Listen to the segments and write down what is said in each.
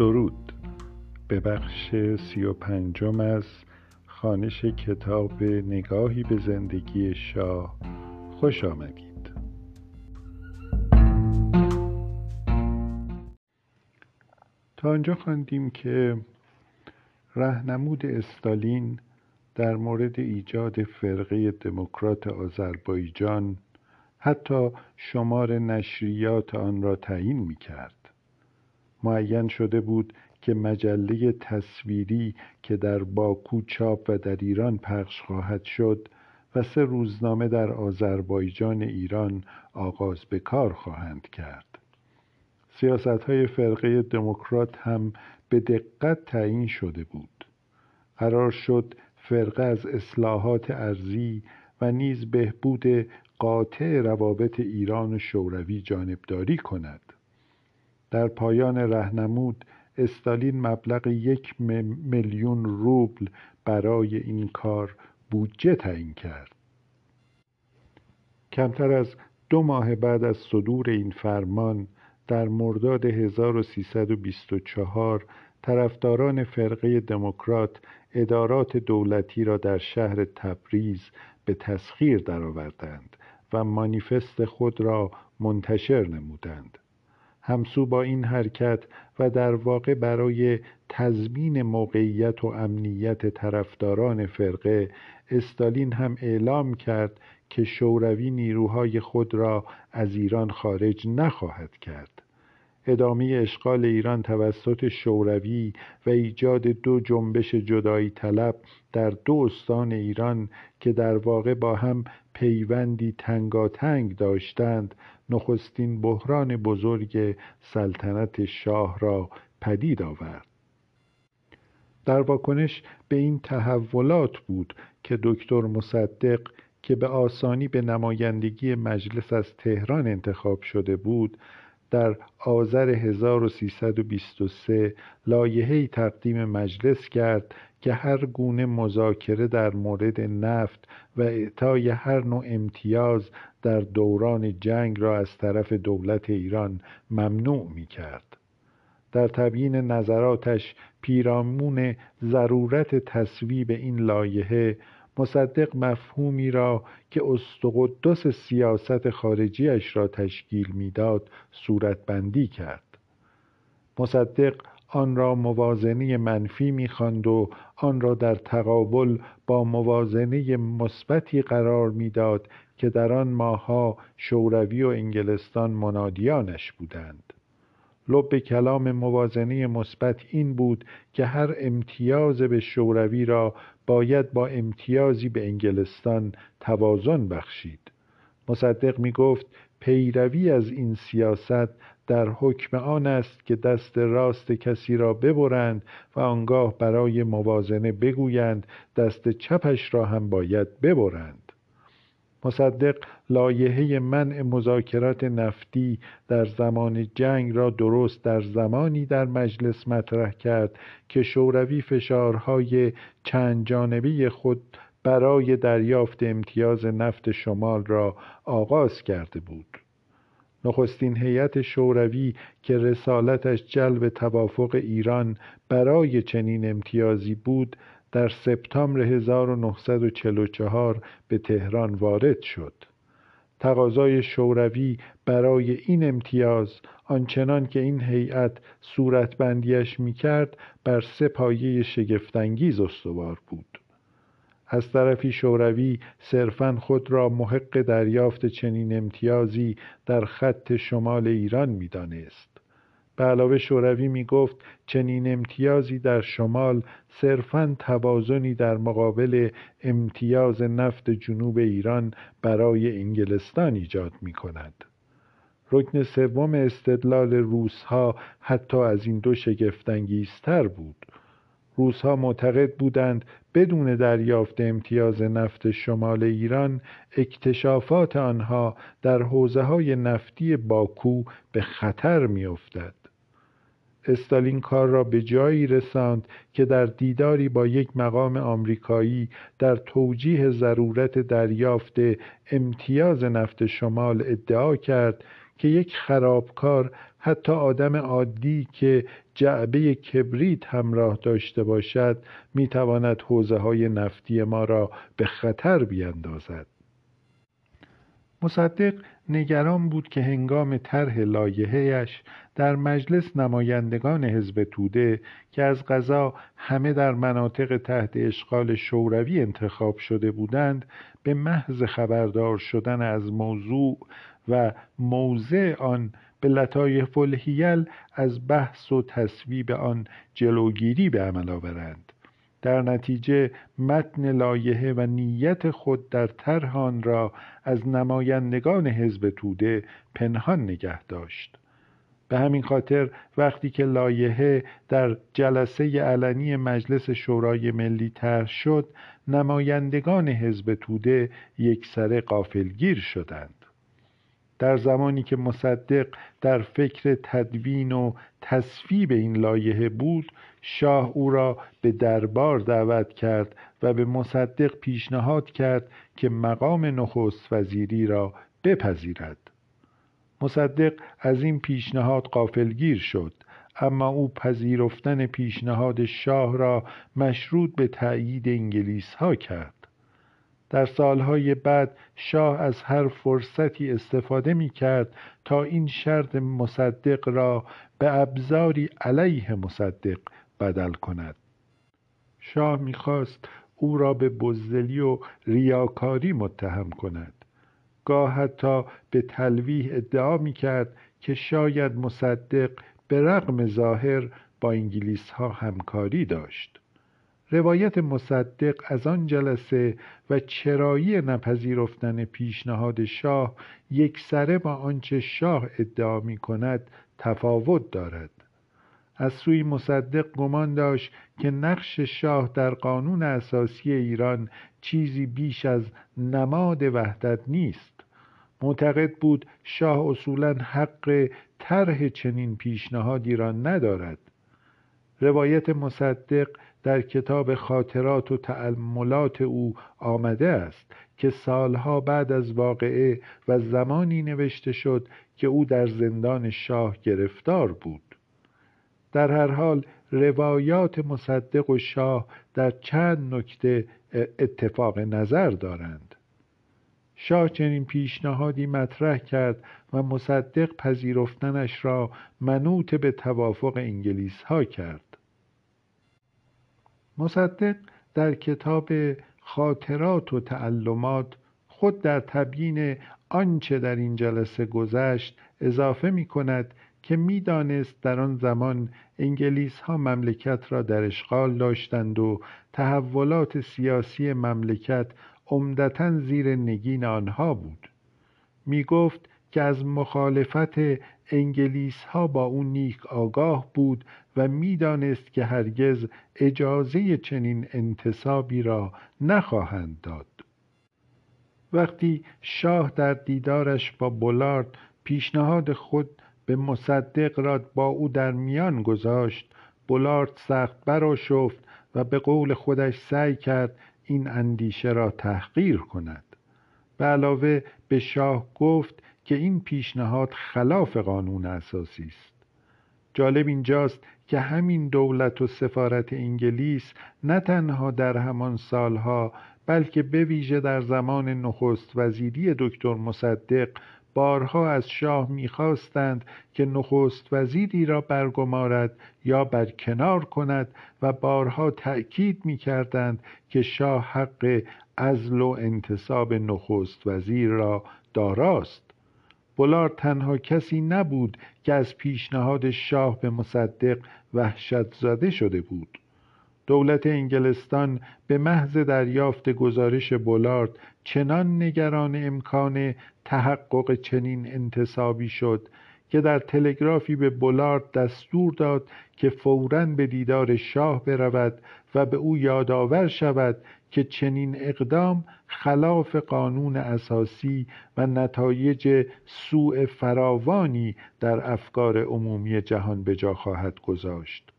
درود. به بخش سی و پنجم از خانش کتاب نگاهی به زندگی شاه خوش آمدید. تا آنجا خواندیم که رهنمود استالین در مورد ایجاد فرقه دموکرات آذربایجان حتی شمار نشریات آن را تعیین می کرد معین شده بود که مجله تصویری که در باکو چاپ و در ایران پخش خواهد شد و سه روزنامه در آذربایجان ایران آغاز به کار خواهند کرد. سیاست های فرقه دموکرات هم به دقت تعیین شده بود. قرار شد فرقه از اصلاحات ارزی و نیز بهبود قاطع روابط ایران و شوروی جانبداری کند. در پایان رهنمود استالین مبلغ یک میلیون روبل برای این کار بودجه تعیین کرد. کمتر از دو ماه بعد از صدور این فرمان در مرداد 1324 طرفداران فرقه دموکرات ادارات دولتی را در شهر تبریز به تسخیر درآوردند و مانیفست خود را منتشر نمودند. همسو با این حرکت و در واقع برای تضمین موقعیت و امنیت طرفداران فرقه استالین هم اعلام کرد که شوروی نیروهای خود را از ایران خارج نخواهد کرد. ادامه اشغال ایران توسط شوروی و ایجاد دو جنبش جدایی طلب در دو استان ایران که در واقع با هم پیوندی تنگاتنگ داشتند نخستین بحران بزرگ سلطنت شاه را پدید آورد. در واکنش به این تحولات بود که دکتر مصدق که به آسانی به نمایندگی مجلس از تهران انتخاب شده بود در آذر 1323 لایحه‌ای تقدیم مجلس کرد که هر گونه مذاکره در مورد نفت و اعطای هر نوع امتیاز در دوران جنگ را از طرف دولت ایران ممنوع می کرد. در تبیین نظراتش پیرامون ضرورت تصویب این لایحه مصدق مفهومی را که استقدس سیاست خارجیش را تشکیل می‌داد صورتبندی کرد مصدق آن را موازنه منفی می‌خواند و آن را در تقابل با موازنه مثبتی قرار می‌داد که در آن ماهها شوروی و انگلستان منادیانش بودند. لب کلام موازنه مثبت این بود که هر امتیاز به شوروی را باید با امتیازی به انگلستان توازن بخشید. مصدق می گفت پیروی از این سیاست در حکم آن است که دست راست کسی را ببرند و آنگاه برای موازنه بگویند دست چپش را هم باید ببرند. مصدق لایحه منع مذاکرات نفتی در زمان جنگ را درست در زمانی در مجلس مطرح کرد که شوروی فشارهای چند جانبه خود برای دریافت امتیاز نفت شمال را آغاز کرده بود. نخستین هیئت شوروی که رسالتش جلب توافق ایران برای چنین امتیازی بود در سپتامبر 1944 به تهران وارد شد. تقاضای شوروی برای این امتیاز آنچنان که این هیئت صورتبندیش می‌کرد بر سه پایه شگفتانگیز استوار بود. از طرفی شوروی صرفا خود را محق دریافت چنین امتیازی در خط شمال ایران می‌دانست به علاوه شوروی می گفت چنین امتیازی در شمال صرفا توازنی در مقابل امتیاز نفت جنوب ایران برای انگلستان ایجاد می کند. رکن سوم استدلال روسها حتی از این دو شگفتانگیزتر بود روسها معتقد بودند بدون دریافت امتیاز نفت شمال ایران اکتشافات آنها در حوزه های نفتی باکو به خطر میافتد. استالین کار را به جایی رساند که در دیداری با یک مقام آمریکایی در توجیه ضرورت دریافت امتیاز نفت شمال ادعا کرد که یک خرابکار حتی آدم عادی که جعبه کبریت همراه داشته باشد می‌تواند حوزه های نفتی ما را به خطر بیندازد مصدق نگران بود که هنگام طرح لایحه‌اش در مجلس نمایندگان حزب توده که از غذا همه در مناطق تحت اشغال شوروی انتخاب شده بودند به محض خبردار شدن از موضوع و موضع آن به لطایف الحیل از بحث و تصویب آن جلوگیری به عمل آورند. در نتیجه متن لایحه و نیت خود در طرح آن را از نمایندگان حزب توده پنهان نگه داشت. به همین خاطر وقتی که لایحه در جلسه علنی مجلس شورای ملی طرح شد نمایندگان حزب توده یکسره قافلگیر شدند. در زمانی که مصدق در فکر تدوین و تصویب این لایحه بود شاه او را به دربار دعوت کرد و به مصدق پیشنهاد کرد که مقام نخست وزیری را بپذیرد. مصدق از این پیشنهاد قافلگیر شد اما او پذیرفتن پیشنهاد شاه را مشروط به تأیید انگلیس ها کرد. در سالهای بعد شاه از هر فرصتی استفاده می کرد تا این شرط مصدق را به ابزاری علیه مصدق بدل کند. شاه می‌خواست او را به بزدلی و ریاکاری متهم کند. گاه حتی به تلویح ادعا می کرد که شاید مصدق به رغم ظاهر با انگلیس ها همکاری داشت. روایت مصدق از آن جلسه و چرایی نپذیرفتن پیشنهاد شاه یکسره با آنچه شاه ادعا می کند تفاوت دارد. از سوی مصدق گمان داشت که نقش شاه در قانون اساسی ایران چیزی بیش از نماد وحدت نیست. معتقد بود شاه اصولا حق طرح چنین پیشنهادی را ندارد. روایت مصدق در کتاب خاطرات و تأملات او آمده است که سالها بعد از واقعه و زمانی نوشته شد که او در زندان شاه گرفتار بود. در هر حال روایات مصدق و شاه در چند نکته اتفاق نظر دارند. شاه چنین پیشنهادی مطرح کرد و مصدق پذیرفتنش را منوط به توافق انگلیس ها کرد. مصدق در کتاب خاطرات و تعلمات خود در تبیین آنچه در این جلسه گذشت اضافه می کند که می‌دانست در آن زمان انگلیس ها مملکت را در اشغال داشتند و تحولات سیاسی مملکت عمدتا زیر نگین آنها بود. می گفت که از مخالفت انگلیس ها با او نیک آگاه بود و می‌دانست که هرگز اجازه چنین انتصابی را نخواهند داد. وقتی شاه در دیدارش با بولارد پیشنهاد خود به مصدق را با او در میان گذاشت بولارد سخت برآشفت و به قول خودش سعی کرد این اندیشه را تحقیر کند. به علاوه به شاه گفت که این پیشنهاد خلاف قانون اساسی است. جالب اینجاست که همین دولت و سفارت انگلیس نه تنها در همان سالها بلکه به ویژه در زمان نخست وزیری دکتر مصدق بارها از شاه می‌خواستند که نخست وزیری را برگمارد یا برکنار کند و بارها تأکید می‌کردند که شاه حق ازل و انتصاب نخست وزیر را داراست. بولار تنها کسی نبود که از پیشنهاد شاه به مصدق وحشت زده شده بود. دولت انگلستان به محض دریافت گزارش بولارد چنان نگران امکان تحقق چنین انتصابی شد که در تلگرافی به بولارد دستور داد که فوراً به دیدار شاه برود و به او یادآور شود که چنین اقدام خلاف قانون اساسی و نتایج سوء فراوانی در افکار عمومی جهان به جا خواهد گذاشت.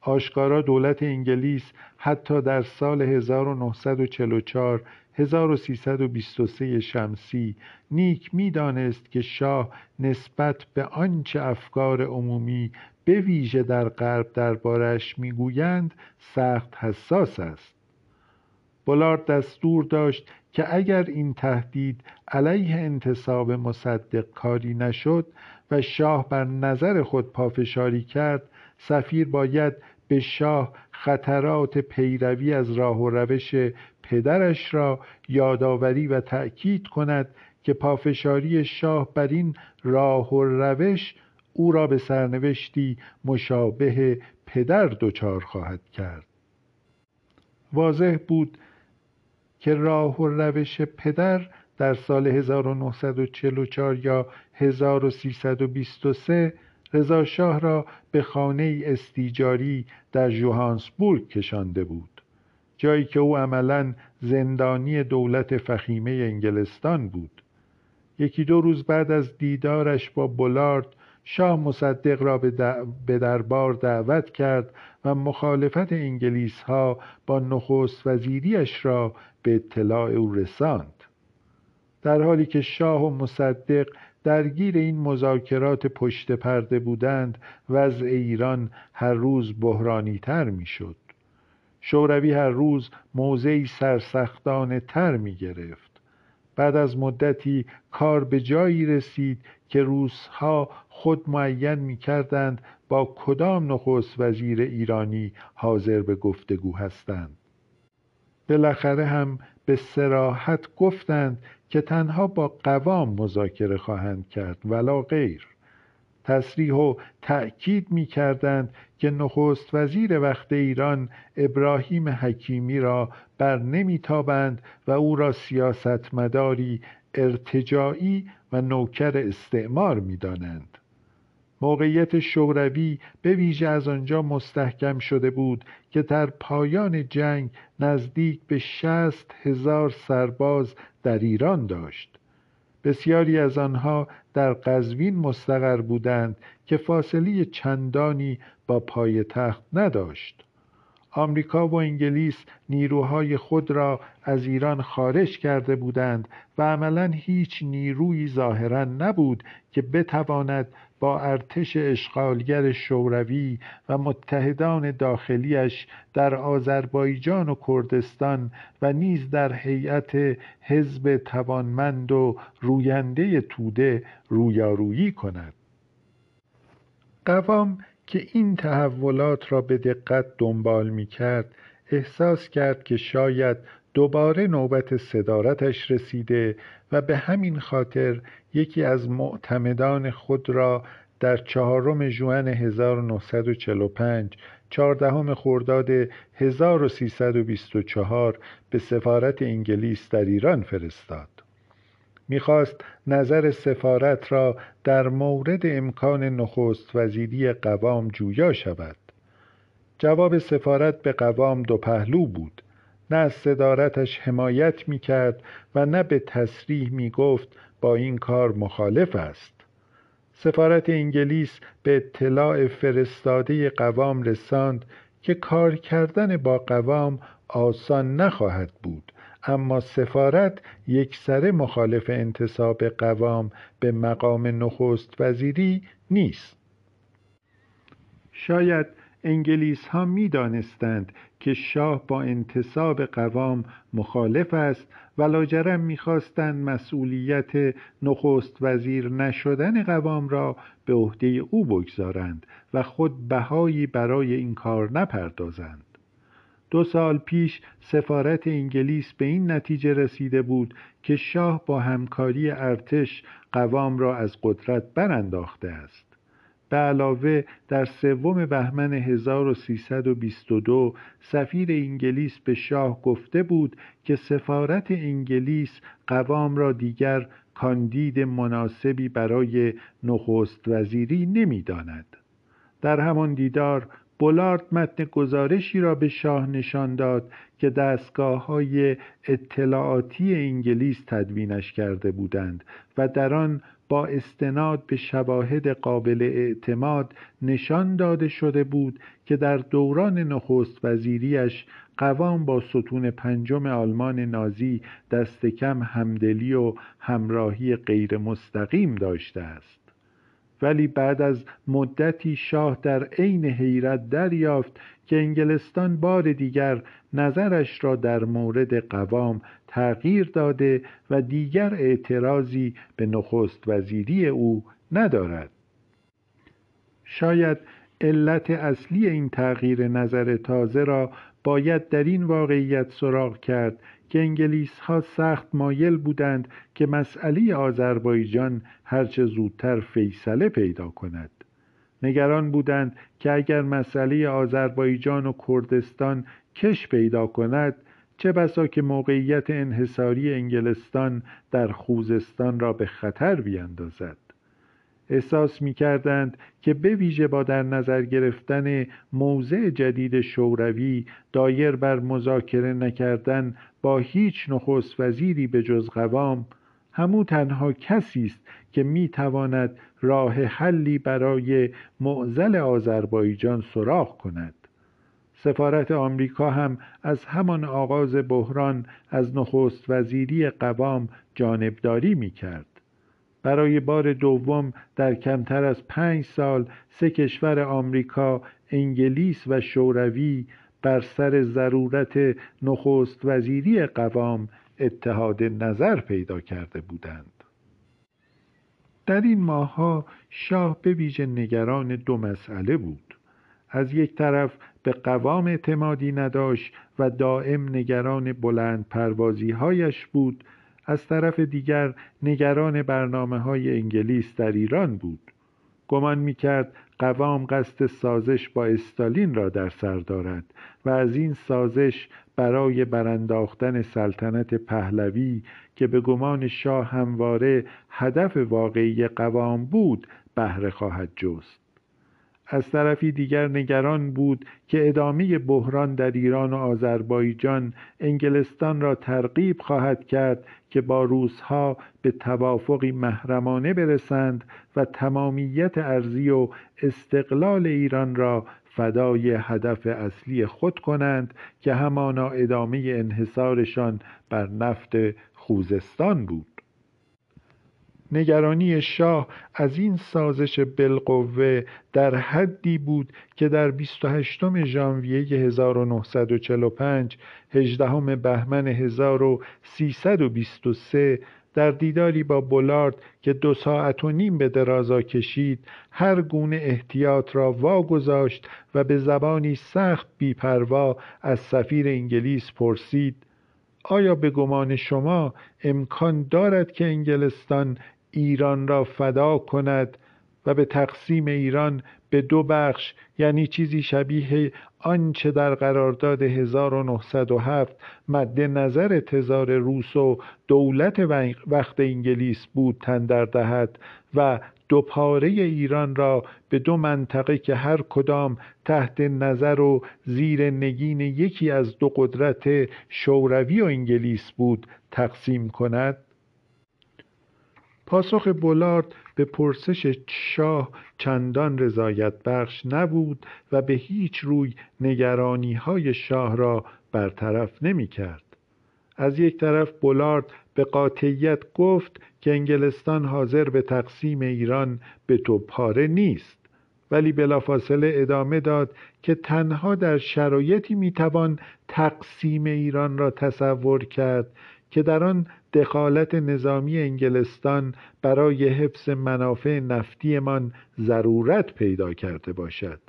آشکارا دولت انگلیس حتی در سال 1944 1323 شمسی نیک می‌دانست که شاه نسبت به آنچه افکار عمومی به ویژه در غرب دربارش می‌گویند سخت حساس است. بولارد دستور داشت که اگر این تهدید علیه انتصاب مصدق کاری نشد و شاه بر نظر خود پافشاری کرد سفیر باید به شاه خطرات پیروی از راه و روش پدرش را یادآوری و تأکید کند که پافشاری شاه بر این راه و روش او را به سرنوشتی مشابه پدر دچار خواهد کرد. واضح بود که راه و روش پدر در سال 1944 یا 1323 رضا شاه را به خانه استیجاری در جوهانسبورگ کشانده بود. جایی که او عملا زندانی دولت فخیمه انگلستان بود. یکی دو روز بعد از دیدارش با بولارد شاه مصدق را به دربار دعوت کرد و مخالفت انگلیس ها با نخست وزیریش را به اطلاع او رساند. در حالی که شاه و مصدق درگیر این مذاکرات پشت پرده بودند وضع ایران هر روز بحرانی تر می شد شوروی هر روز موضعی سرسختانه تر می گرفت بعد از مدتی کار به جایی رسید که روسها خود معین می کردند با کدام نخست وزیر ایرانی حاضر به گفتگو هستند. بالاخره هم به سراحت گفتند که تنها با قوام مذاکره خواهند کرد ولا غیر. تصریح و تأکید می کردند که نخست وزیر وقت ایران ابراهیم حکیمی را بر نمیتابند و او را سیاستمداری ارتجاعی و نوکر استعمار می‌دانند. موقعیت شوروی به ویژه از آنجا مستحکم شده بود که در پایان جنگ نزدیک به شست هزار سرباز در ایران داشت. بسیاری از آنها در قزوین مستقر بودند که فاصله چندانی با پایتخت نداشت. آمریکا و انگلیس نیروهای خود را از ایران خارج کرده بودند و عملا هیچ نیرویی ظاهرا نبود که بتواند با ارتش اشغالگر شوروی و متحدان داخلیش در آذربایجان و کردستان و نیز در هیئت حزب توانمند و روینده توده رویارویی کند. قوام که این تحولات را به دقت دنبال می کرد احساس کرد که شاید دوباره نوبت صدارتش رسیده و به همین خاطر یکی از معتمدان خود را در چهارم ژوئن 1945 چهاردهم خرداد 1324 به سفارت انگلیس در ایران فرستاد. می‌خواست نظر سفارت را در مورد امکان نخست وزیری قوام جویا شود. جواب سفارت به قوام دو پهلو بود. نه از صدارتش حمایت می‌کرد و نه به تصریح می‌گفت با این کار مخالف است. سفارت انگلیس به اطلاع فرستاده قوام رساند که کار کردن با قوام آسان نخواهد بود اما سفارت یکسره مخالف انتصاب قوام به مقام نخست وزیری نیست. شاید انگلیس ها می دانستند که شاه با انتصاب قوام مخالف است و لاجرم می‌خواستند مسئولیت نخست وزیر نشدن قوام را به عهده او بگذارند و خود بهایی برای این کار نپردازند. دو سال پیش سفارت انگلیس به این نتیجه رسیده بود که شاه با همکاری ارتش قوام را از قدرت برانداخته است. به علاوه در سوم بهمن 1322 سفیر انگلیس به شاه گفته بود که سفارت انگلیس قوام را دیگر کاندید مناسبی برای نخست وزیری نمی‌داند. در همان دیدار بولارد متن گزارشی را به شاه نشان داد که دستگاه های اطلاعاتی انگلیس تدوینش کرده بودند و در آن با استناد به شواهد قابل اعتماد نشان داده شده بود که در دوران نخست وزیریش قوام با ستون پنجم آلمان نازی دست کم همدلی و همراهی غیر مستقیم داشته است. ولی بعد از مدتی شاه در عین حیرت دریافت که انگلستان بار دیگر نظرش را در مورد قوام تغییر داده و دیگر اعتراضی به نخست وزیری او ندارد. شاید علت اصلی این تغییر نظر تازه را باید در این واقعیت سراغ کرد که انگلیس ها سخت مایل بودند که مسئله آذربایجان هرچه زودتر فیصله پیدا کند. نگران بودند که اگر مسئله آذربایجان و کردستان کش پیدا کند چه بسا که موقعیت انحصاری انگلستان در خوزستان را به خطر بیندازد. احساس می کردند که به ویژه با در نظر گرفتن موضع جدید شوروی دایر بر مذاکره نکردن با هیچ نخست وزیری به جز قوام همو تنها کسی است که می تواند راه حلی برای معزل آذربایجان سراغ کند سفارت آمریکا هم از همان آغاز بحران از نخست وزیری قوام جانبداری می کرد برای بار دوم در کمتر از پنج سال سه کشور آمریکا، انگلیس و شوروی بر سر ضرورت نخست وزیری قوام اتحاد نظر پیدا کرده بودند. در این ماهها شاه به ویژه نگران دو مسئله بود. از یک طرف به قوام اعتمادی نداشت و دائم نگران بلند پروازی هایش بود از طرف دیگر نگران برنامه های انگلیس در ایران بود گمان می کرد قوام قصد سازش با استالین را در سر دارد و از این سازش برای برانداختن سلطنت پهلوی که به گمان شاه همواره هدف واقعی قوام بود بهره خواهد جست. از طرفی دیگر نگران بود که ادامه بحران در ایران و آذربایجان انگلستان را ترغیب خواهد کرد که با روسها به توافقی محرمانه برسند و تمامیت ارزی و استقلال ایران را فدای هدف اصلی خود کنند که همانا ادامه انحصارشان بر نفت خوزستان بود. نگرانی شاه از این سازش بالقوه در حدی بود که در 28 ژانویه 1945 18 بهمن 1323 در دیداری با بولارد که دو ساعت و نیم به درازا کشید هر گونه احتیاط را واگذاشت و به زبانی سخت بیپروا از سفیر انگلیس پرسید آیا به گمان شما امکان دارد که انگلستان ایران را فدا کند و به تقسیم ایران به دو بخش یعنی چیزی شبیه آنچه در قرارداد 1907 مد نظر تزار روس و دولت وقت انگلیس بود تندر دهد و دو پاره ایران را به دو منطقه که هر کدام تحت نظر و زیر نگین یکی از دو قدرت شوروی و انگلیس بود تقسیم کند پاسخ بولارد به پرسش شاه چندان رضایت بخش نبود و به هیچ روی نگرانی های شاه را برطرف نمی کرد. از یک طرف بولارد به قاطعیت گفت که انگلستان حاضر به تقسیم ایران به تو پاره نیست. ولی بلافاصله ادامه داد که تنها در شرایطی می‌توان تقسیم ایران را تصور کرد که در آن دخالت نظامی انگلستان برای حفظ منافع نفتیمان ضرورت پیدا کرده باشد.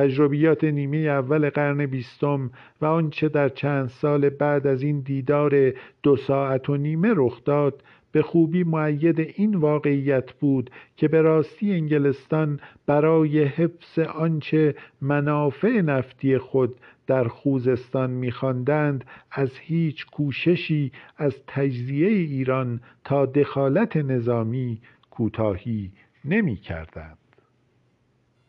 تجربیات نیمه اول قرن بیستم و آنچه در چند سال بعد از این دیدار دو ساعت و نیمه رخ داد به خوبی معید این واقعیت بود که به راستی انگلستان برای حفظ آنچه منافع نفتی خود در خوزستان میخواندند از هیچ کوششی از تجزیه ایران تا دخالت نظامی کوتاهی نمی‌کردند.